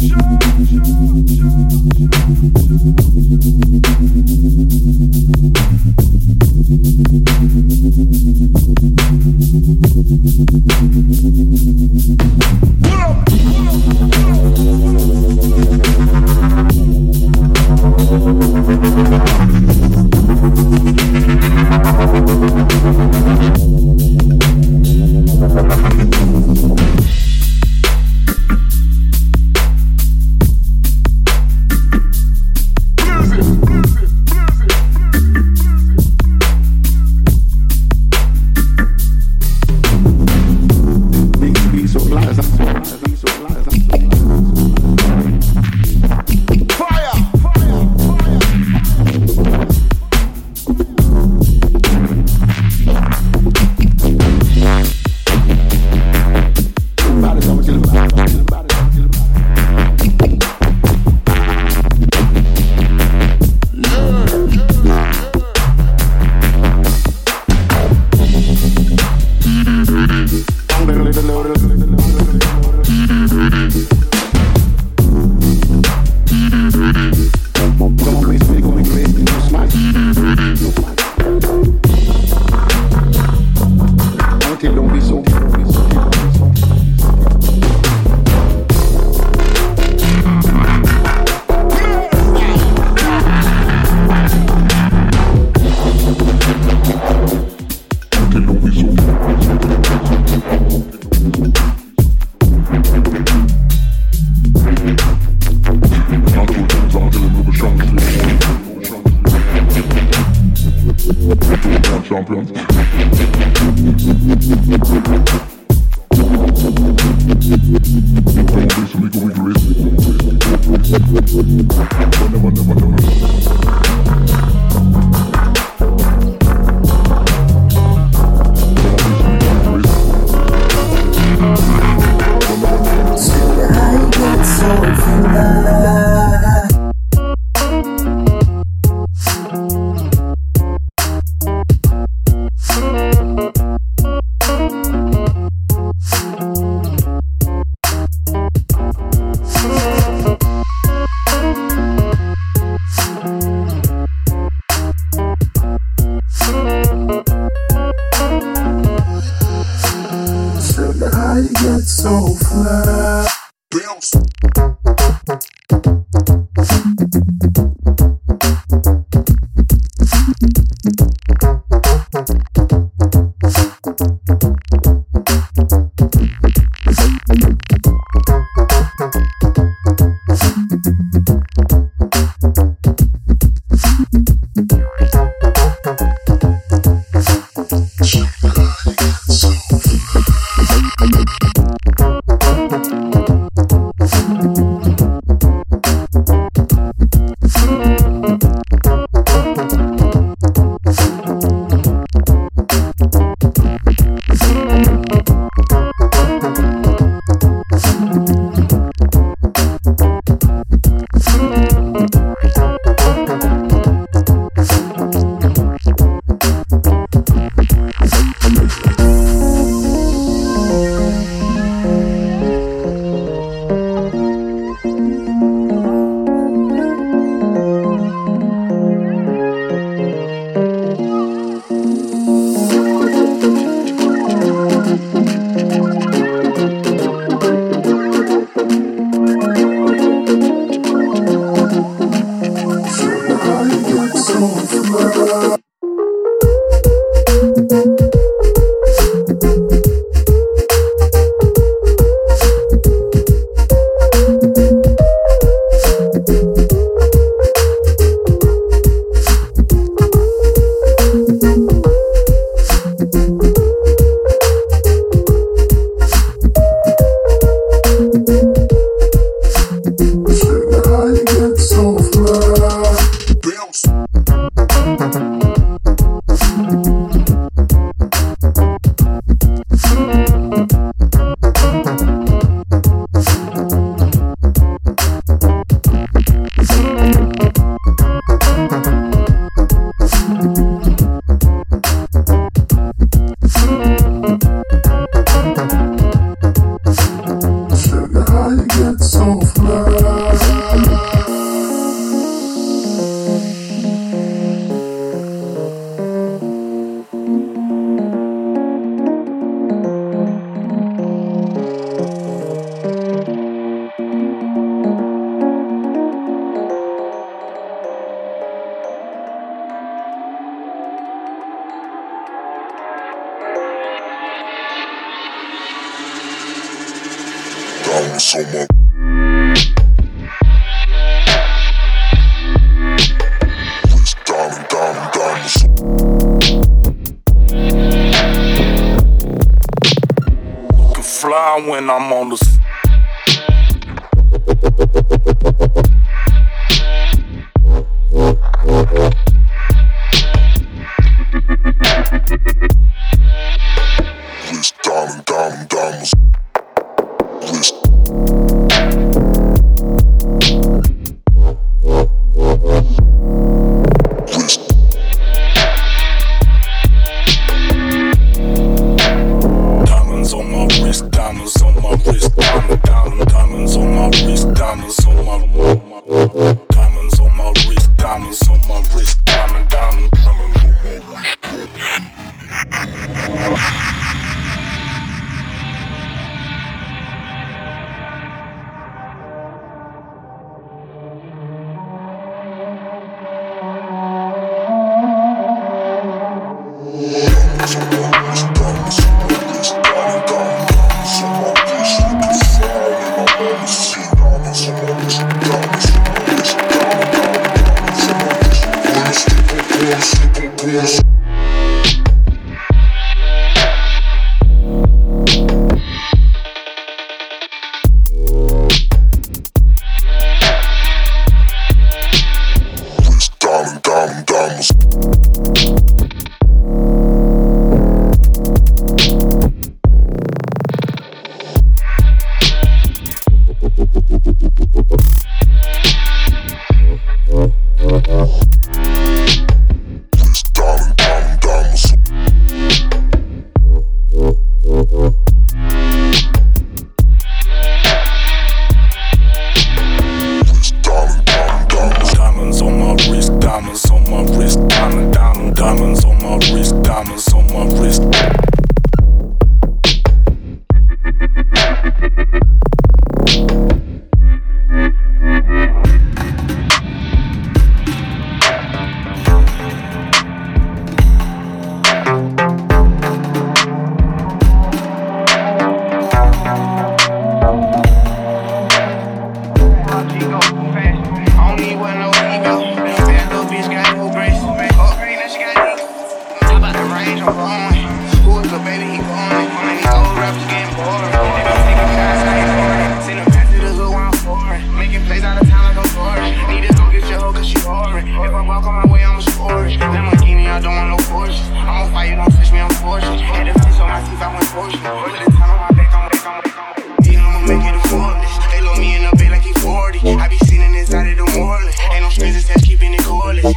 you.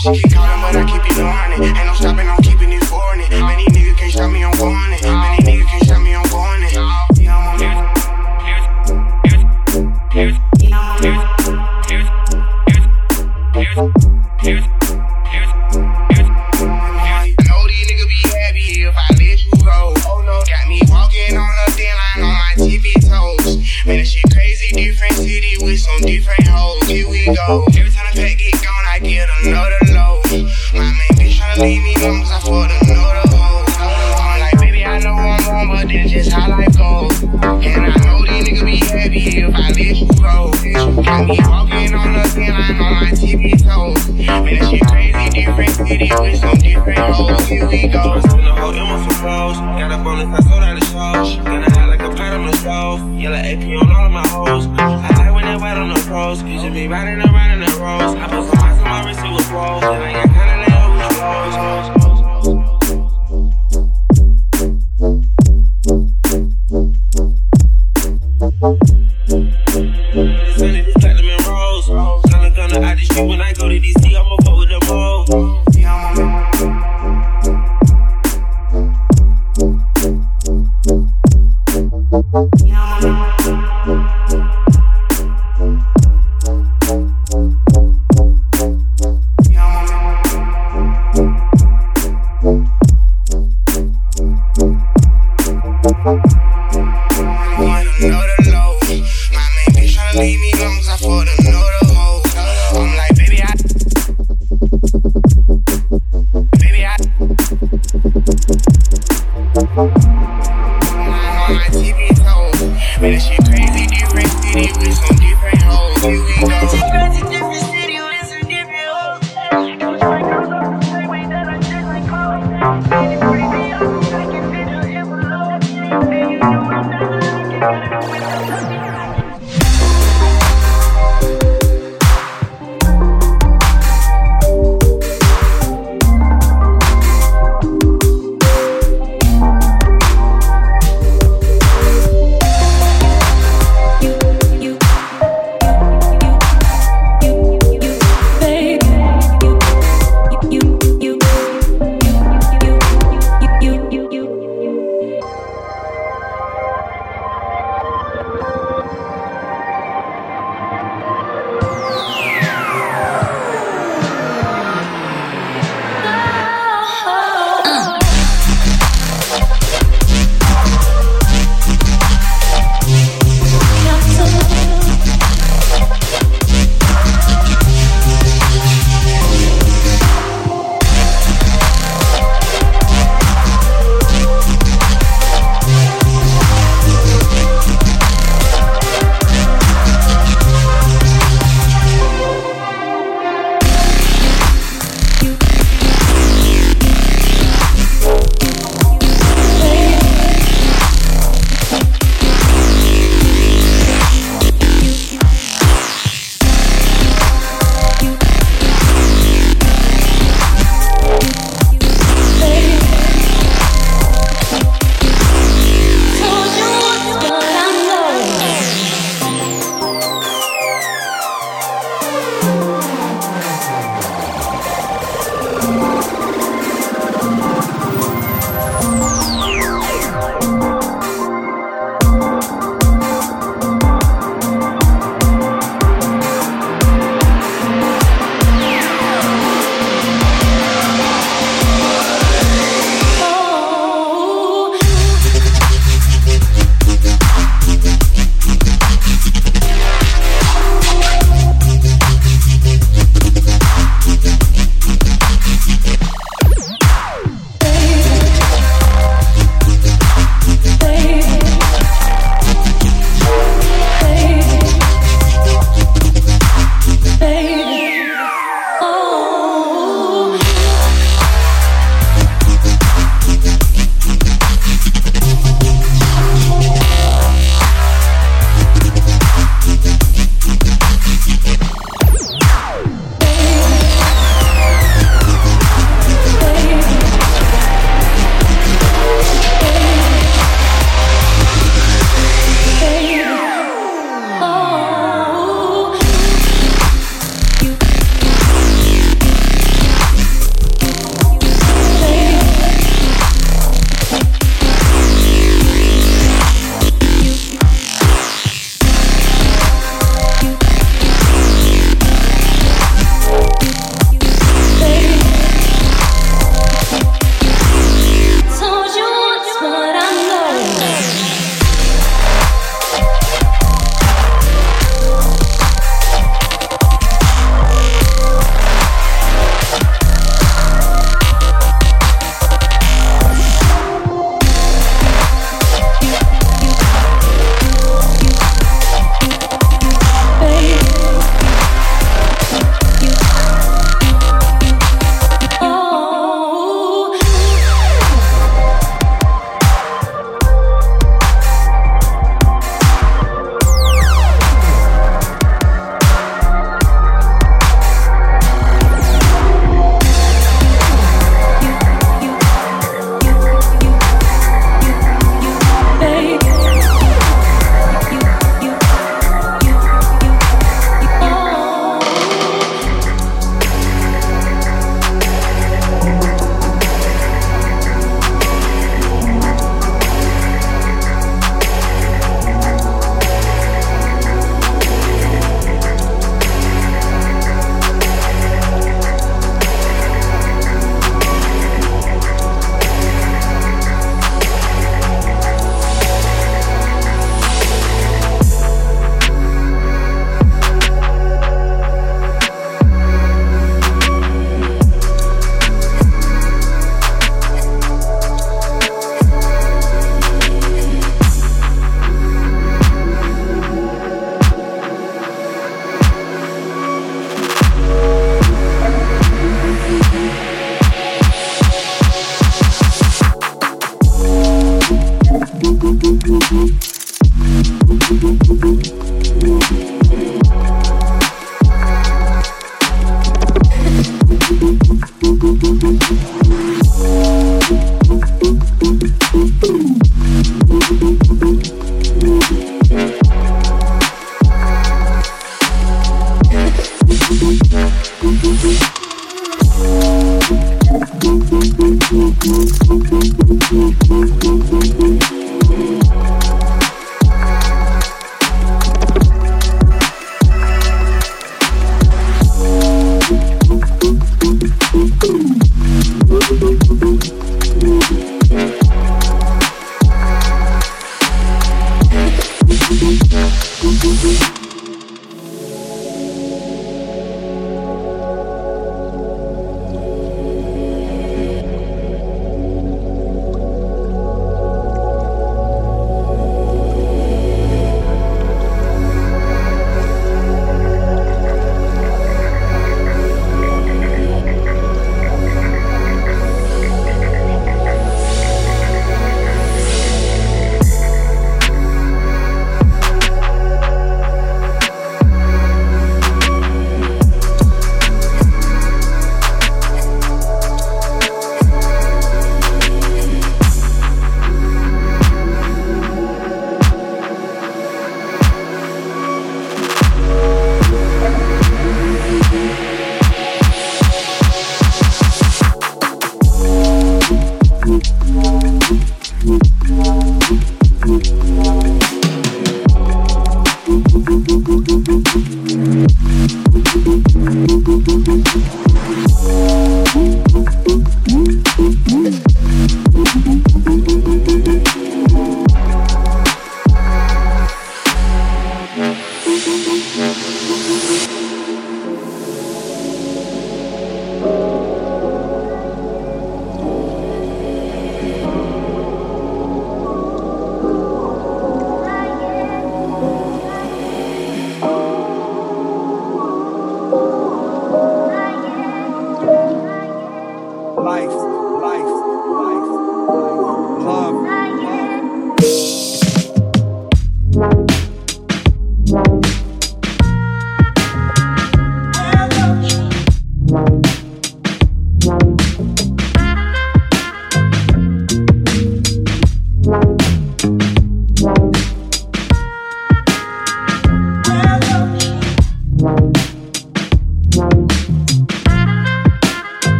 She keep calling, but I keep you honey. Ain't no stopping.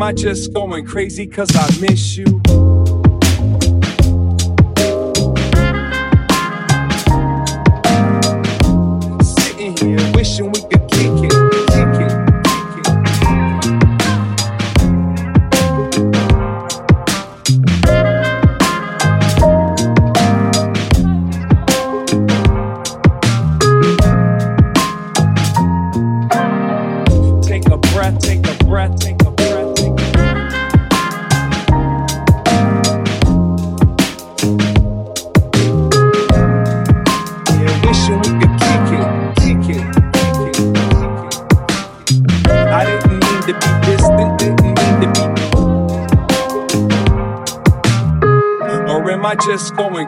Am I just going crazy cause I miss you?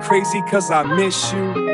Crazy cause I miss you.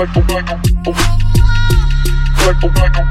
like a wacko. Like.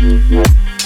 Mm-hmm.